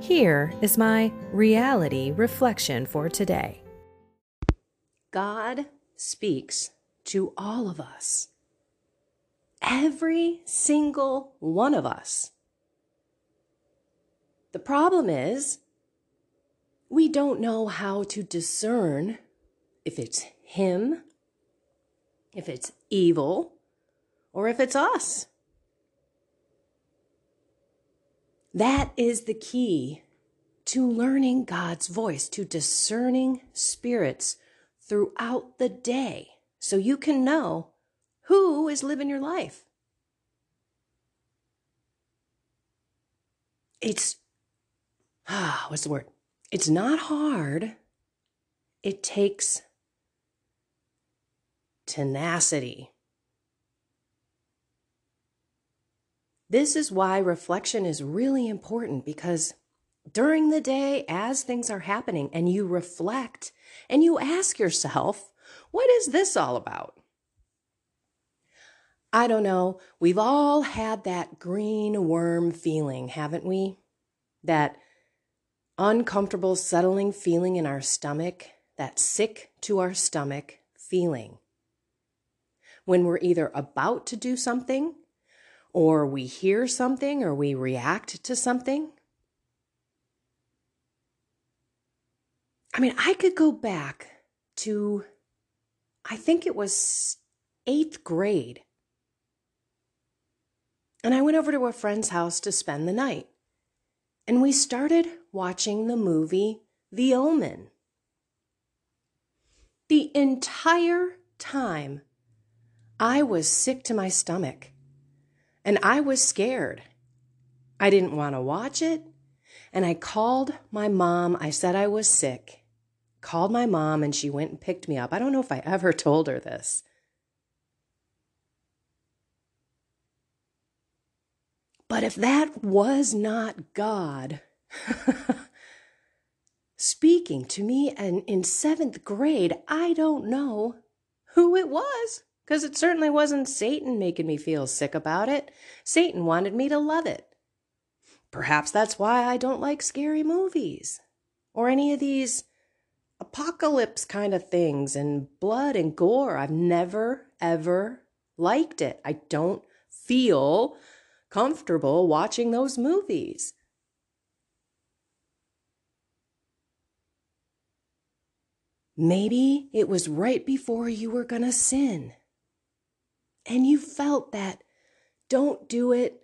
Here is my reality reflection for today God speaks to all of us, every single one of us. The problem is, we don't know how to discern if it's Him, if it's evil, or if it's us. That is the key to learning God's voice, to discerning spirits throughout the day so you can know who is living your life. It's, ah, what's the word? It's not hard. It takes tenacity. This is why reflection is really important because during the day, as things are happening, and you reflect and you ask yourself, what is this all about? I don't know. We've all had that green worm feeling, haven't we? That uncomfortable, settling feeling in our stomach, that sick to our stomach feeling. When we're either about to do something or we hear something or we react to something. I mean, I could go back to, I think it was eighth grade. And I went over to a friend's house to spend the night. And we started watching the movie The Omen. The entire time, I was sick to my stomach. And I was scared. I didn't want to watch it. And I called my mom. I said I was sick. Called my mom and she went and picked me up. I don't know if I ever told her this. But if that was not God speaking to me and in seventh grade, I don't know who it was because it certainly wasn't Satan making me feel sick about it. Satan wanted me to love it. Perhaps that's why I don't like scary movies or any of these apocalypse kind of things and blood and gore. I've never, ever liked it. I don't feel comfortable watching those movies. Maybe it was right before you were going to sin and you felt that don't do it,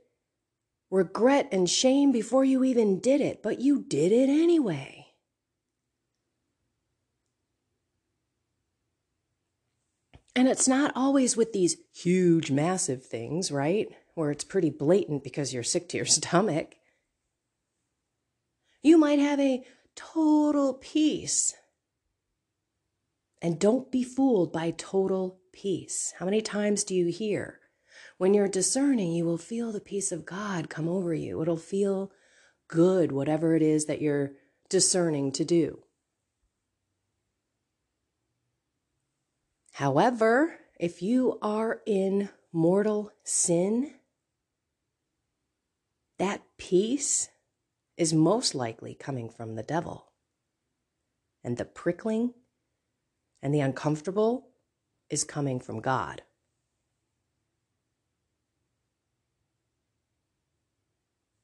regret and shame before you even did it, but you did it anyway. And it's not always with these huge, massive things, right? Where it's pretty blatant because you're sick to your stomach. You might have a total peace. And don't be fooled by total peace. How many times do you hear? When you're discerning, you will feel the peace of God come over you. It'll feel good, whatever it is that you're discerning to do. However, if you are in mortal sin, that peace is most likely coming from the devil. And the prickling and the uncomfortable is coming from God.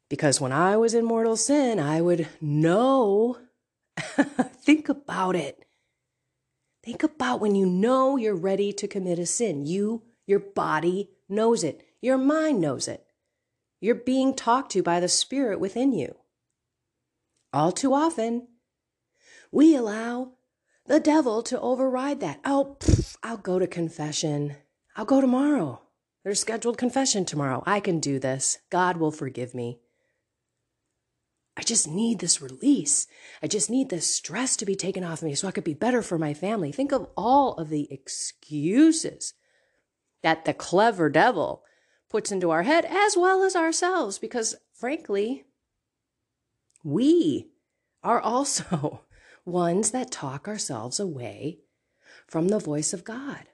Because when I was in mortal sin, I would know, think about it. Think about when you know you're ready to commit a sin. You, your body knows it. Your mind knows it. You're being talked to by the Spirit within you. All too often, we allow the devil to override that. Oh, pff, I'll go to confession. I'll go tomorrow. There's scheduled confession tomorrow. I can do this. God will forgive me. I just need this release. I just need this stress to be taken off of me so I could be better for my family. Think of all of the excuses that the clever devil puts into our head as well as ourselves, because frankly, we are also ones that talk ourselves away from the voice of God.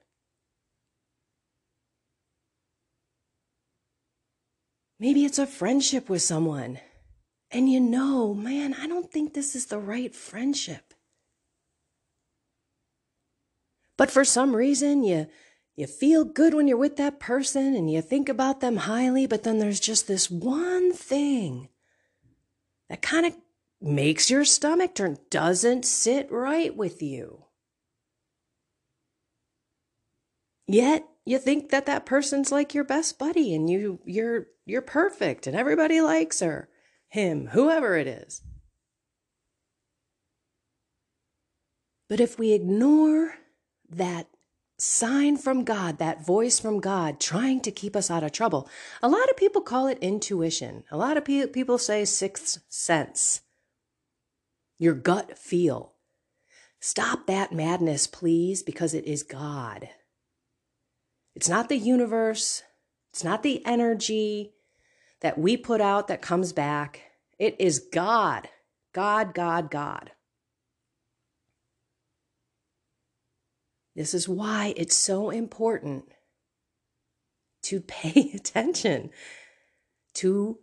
Maybe it's a friendship with someone and you know, man, I don't think this is the right friendship. But for some reason, you you feel good when you're with that person and you think about them highly, but then there's just this one thing that kind of makes your stomach turn, doesn't sit right with you. Yet you think that that person's like your best buddy and you you're you're perfect and everybody likes her him, whoever it is. But if we ignore that sign from God, that voice from God trying to keep us out of trouble, a lot of people call it intuition. A lot of people say sixth sense, your gut feel. Stop that madness, please, because it is God. It's not the universe, it's not the energy, that we put out that comes back. It is God, God, God, God. This is why it's so important to pay attention to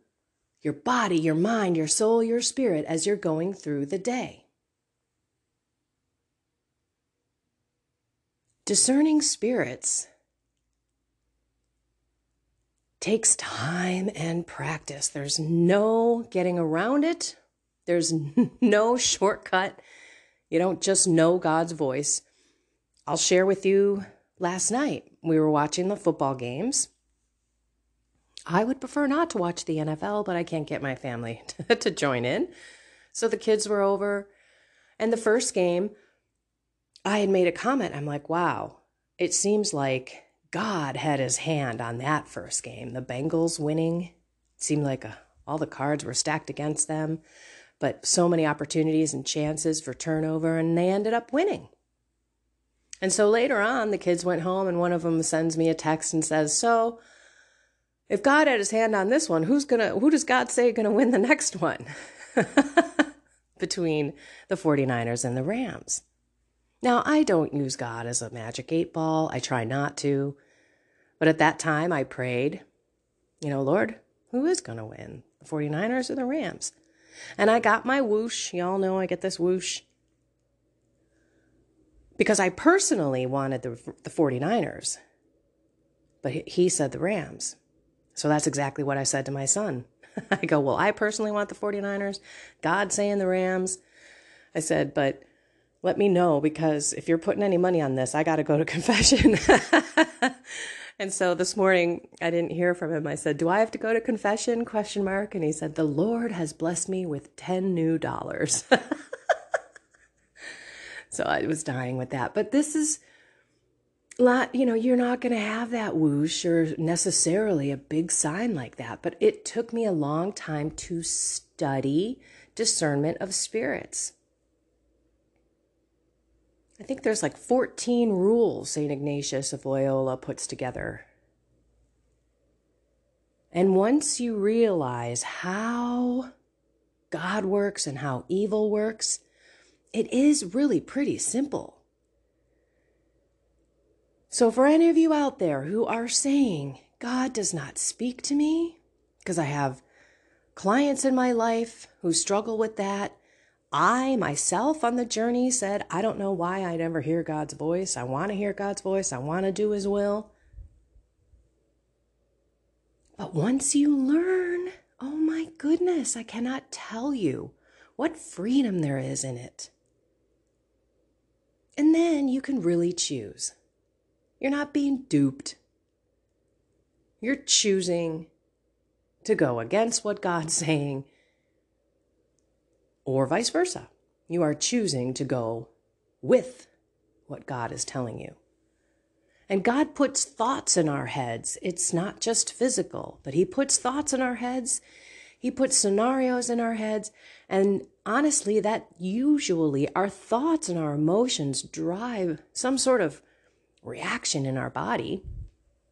your body, your mind, your soul, your spirit as you're going through the day. Discerning spirits takes time and practice. There's no getting around it, there's no shortcut. You don't just know God's voice. I'll share with you last night. We were watching the football games. I would prefer not to watch the NFL, but I can't get my family to join in. So the kids were over. And the first game, I had made a comment. I'm like, wow, it seems like God had his hand on that first game. The Bengals winning seemed like a, uh, all the cards were stacked against them, but so many opportunities and chances for turnover, and they ended up winning. And so later on, the kids went home, and one of them sends me a text and says, "So, if God had His hand on this one, who's gonna? Who does God say gonna win the next one?" Between the 49ers and the Rams. Now, I don't use God as a magic eight ball. I try not to. But at that time, I prayed, you know, Lord, who is going to win? The 49ers or the Rams? And I got my whoosh. Y'all know I get this whoosh. Because I personally wanted the, the 49ers. But he said the Rams. So that's exactly what I said to my son. I go, Well, I personally want the 49ers. God saying the Rams. I said, But let me know because if you're putting any money on this, I got to go to confession. and so this morning I didn't hear from him. I said, "Do I have to go to confession?" question mark and he said, "The Lord has blessed me with 10 new dollars." so I was dying with that. But this is lot, you know, you're not going to have that whoosh or necessarily a big sign like that, but it took me a long time to study discernment of spirits. I think there's like 14 rules St. Ignatius of Loyola puts together. And once you realize how God works and how evil works, it is really pretty simple. So, for any of you out there who are saying, God does not speak to me, because I have clients in my life who struggle with that, I myself on the journey said, I don't know why I never hear God's voice. I want to hear God's voice. I want to do His will. But once you learn, oh my goodness, I cannot tell you what freedom there is in it. And then you can really choose. You're not being duped. You're choosing to go against what God's saying, or vice versa. You are choosing to go with what God is telling you. And God puts thoughts in our heads. It's not just physical, but He puts thoughts in our heads. He puts scenarios in our heads. And honestly, that usually our thoughts and our emotions drive some sort of reaction in our body,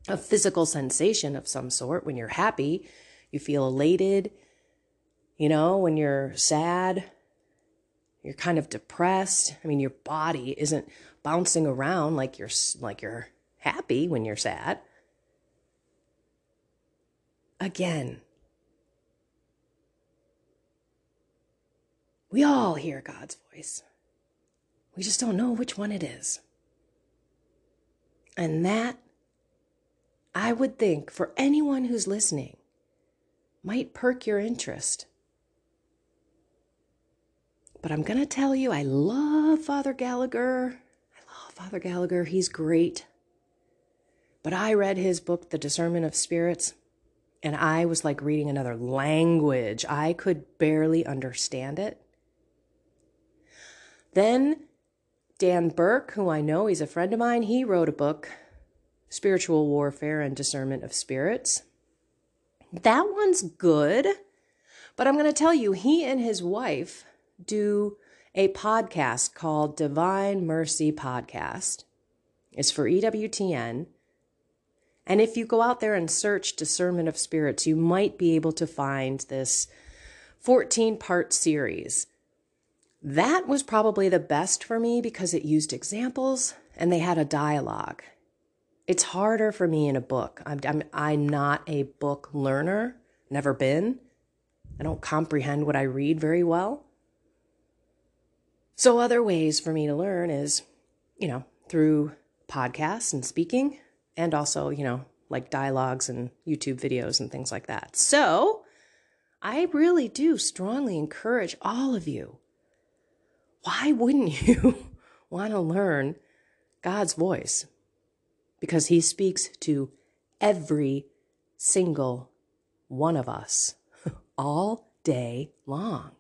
a physical sensation of some sort. When you're happy, you feel elated. You know, when you're sad, you're kind of depressed. I mean, your body isn't bouncing around like you're like you're happy when you're sad. Again, we all hear God's voice. We just don't know which one it is. And that, I would think, for anyone who's listening, might perk your interest. But I'm going to tell you, I love Father Gallagher. I love Father Gallagher. He's great. But I read his book, The Discernment of Spirits, and I was like reading another language. I could barely understand it. Then Dan Burke, who I know, he's a friend of mine, he wrote a book, Spiritual Warfare and Discernment of Spirits. That one's good, but I'm going to tell you, he and his wife do a podcast called Divine Mercy Podcast. It's for EWTN. And if you go out there and search Discernment of Spirits, you might be able to find this 14 part series. That was probably the best for me because it used examples and they had a dialogue. It's harder for me in a book. I'm, I'm, I'm not a book learner, never been. I don't comprehend what I read very well. So, other ways for me to learn is, you know, through podcasts and speaking, and also, you know, like dialogues and YouTube videos and things like that. So, I really do strongly encourage all of you. Why wouldn't you want to learn God's voice? Because He speaks to every single one of us all day long.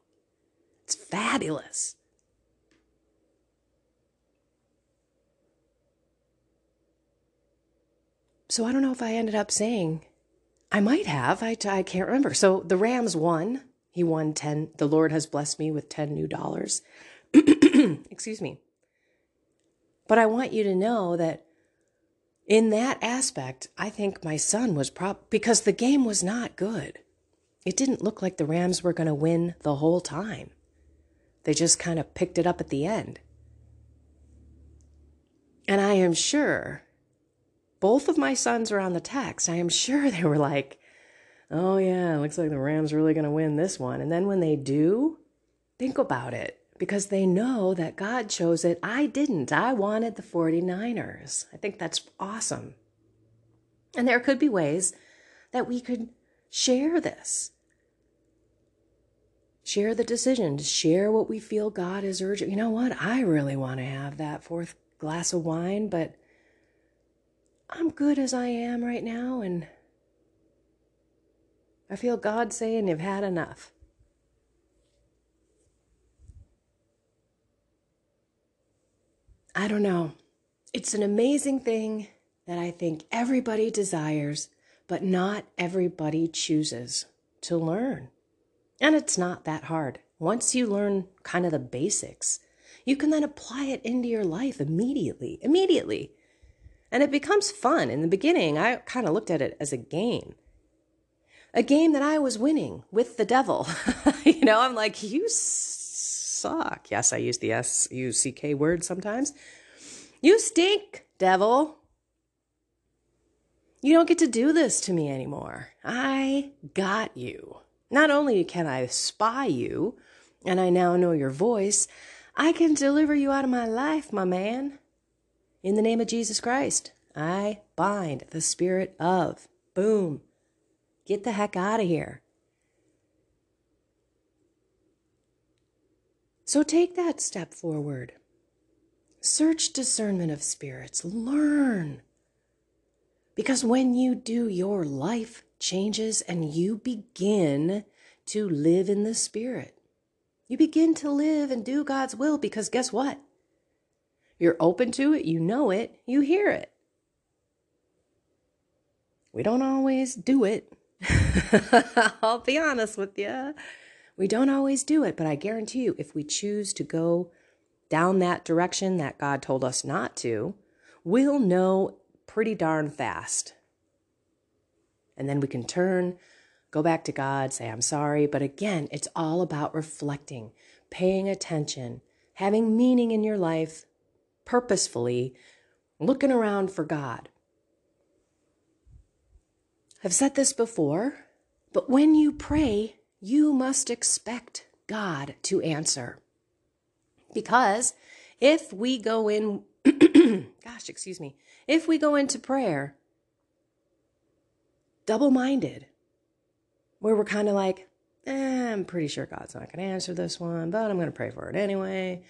It's fabulous. So I don't know if I ended up saying, I might have. I, I can't remember. So the Rams won. He won 10. The Lord has blessed me with 10 new dollars. Excuse me. But I want you to know that in that aspect, I think my son was prop because the game was not good. It didn't look like the Rams were going to win the whole time. They just kind of picked it up at the end. And I am sure both of my sons are on the text. I am sure they were like, oh, yeah, looks like the Rams really going to win this one. And then when they do, think about it because they know that God chose it. I didn't. I wanted the 49ers. I think that's awesome. And there could be ways that we could share this. Share the decisions, share what we feel God is urging. You know what? I really want to have that fourth glass of wine, but I'm good as I am right now, and I feel God saying you've had enough. I don't know. It's an amazing thing that I think everybody desires, but not everybody chooses to learn. And it's not that hard. Once you learn kind of the basics, you can then apply it into your life immediately. Immediately. And it becomes fun. In the beginning, I kind of looked at it as a game. A game that I was winning with the devil. you know, I'm like, you suck. Yes, I use the S U C K word sometimes. You stink, devil. You don't get to do this to me anymore. I got you. Not only can I spy you, and I now know your voice, I can deliver you out of my life, my man. In the name of Jesus Christ, I bind the spirit of. Boom. Get the heck out of here. So take that step forward. Search discernment of spirits. Learn. Because when you do, your life changes and you begin to live in the Spirit. You begin to live and do God's will because guess what? You're open to it, you know it, you hear it. We don't always do it. I'll be honest with you. We don't always do it, but I guarantee you, if we choose to go down that direction that God told us not to, we'll know pretty darn fast. And then we can turn, go back to God, say, I'm sorry. But again, it's all about reflecting, paying attention, having meaning in your life purposefully, looking around for God. I've said this before, but when you pray, you must expect God to answer. Because if we go in, gosh, excuse me, if we go into prayer double minded, where we're kind of like, eh, I'm pretty sure God's not going to answer this one, but I'm going to pray for it anyway.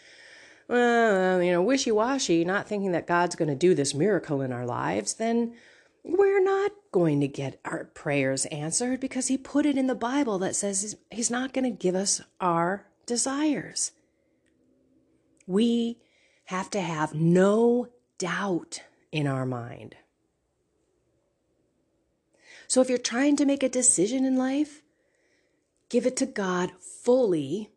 Well, you know, wishy washy, not thinking that God's going to do this miracle in our lives, then we're not going to get our prayers answered because He put it in the Bible that says He's not going to give us our desires. We have to have no doubt in our mind. So if you're trying to make a decision in life, give it to God fully,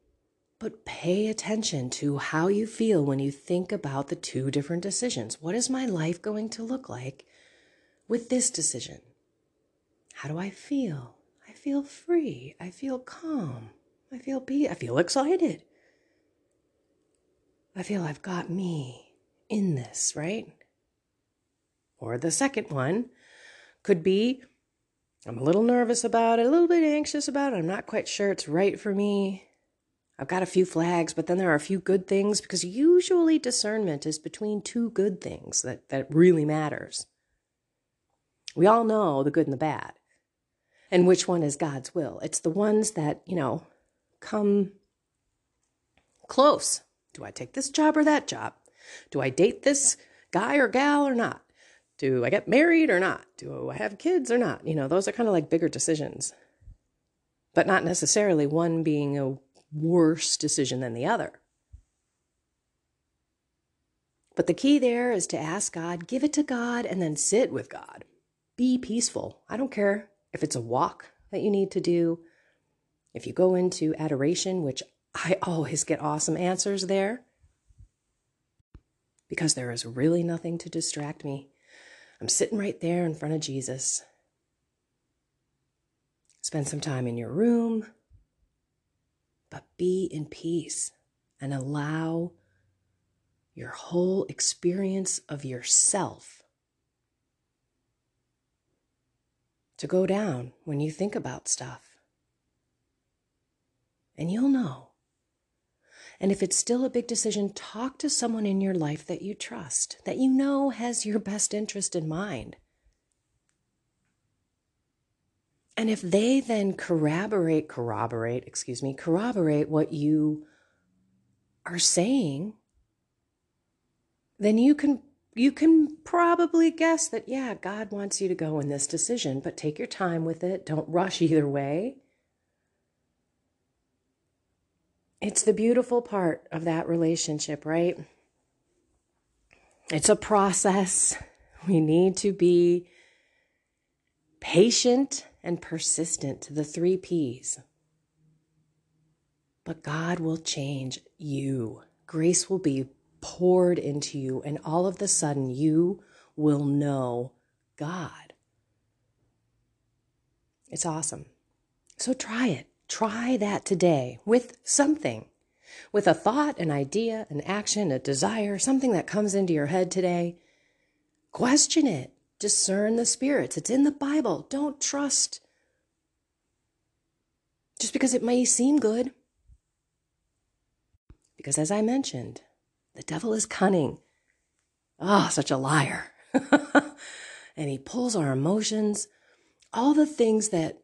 but pay attention to how you feel when you think about the two different decisions. What is my life going to look like with this decision? How do I feel? I feel free. I feel calm. I feel be I feel excited. I feel I've got me in this, right? Or the second one could be I'm a little nervous about it, a little bit anxious about it. I'm not quite sure it's right for me. I've got a few flags, but then there are a few good things because usually discernment is between two good things that, that really matters. We all know the good and the bad and which one is God's will. It's the ones that, you know, come close do I take this job or that job? Do I date this guy or gal or not? Do I get married or not? Do I have kids or not? You know, those are kind of like bigger decisions, but not necessarily one being a worse decision than the other. But the key there is to ask God, give it to God, and then sit with God. Be peaceful. I don't care if it's a walk that you need to do. If you go into adoration, which I always get awesome answers there because there is really nothing to distract me. I'm sitting right there in front of Jesus. Spend some time in your room, but be in peace and allow your whole experience of yourself to go down when you think about stuff. And you'll know and if it's still a big decision, talk to someone in your life that you trust, that you know has your best interest in mind. And if they then corroborate, corroborate, excuse me, corroborate what you are saying, then you can you can probably guess that yeah, God wants you to go in this decision, but take your time with it. Don't rush either way. It's the beautiful part of that relationship, right? It's a process. We need to be patient and persistent, the three P's. But God will change you. Grace will be poured into you, and all of the sudden, you will know God. It's awesome. So try it. Try that today with something, with a thought, an idea, an action, a desire, something that comes into your head today. Question it. Discern the spirits. It's in the Bible. Don't trust just because it may seem good. Because as I mentioned, the devil is cunning. Ah, oh, such a liar. and he pulls our emotions, all the things that,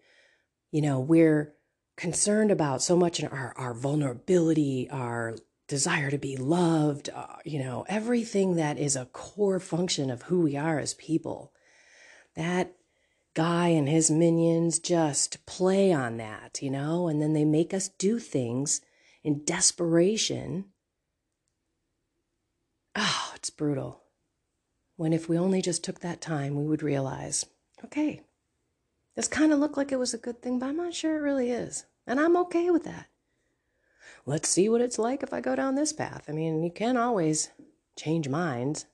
you know, we're concerned about so much in our, our vulnerability, our desire to be loved, uh, you know, everything that is a core function of who we are as people. That guy and his minions just play on that, you know, and then they make us do things in desperation. Oh, it's brutal. When if we only just took that time, we would realize, okay, this kind of looked like it was a good thing, but I'm not sure it really is. And I'm okay with that. Let's see what it's like if I go down this path. I mean, you can always change minds.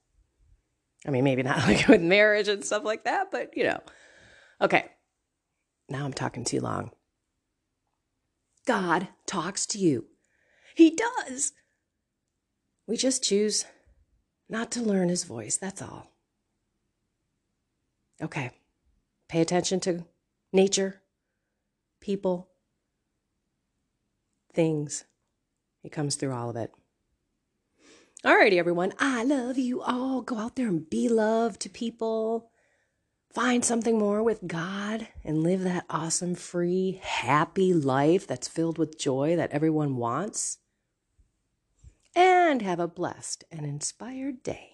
I mean, maybe not like with marriage and stuff like that, but you know. Okay, now I'm talking too long. God talks to you. He does. We just choose not to learn his voice, that's all. Okay, pay attention to nature, people, things. He comes through all of it. Alrighty, everyone. I love you all. Go out there and be love to people. Find something more with God and live that awesome, free, happy life that's filled with joy that everyone wants. And have a blessed and inspired day.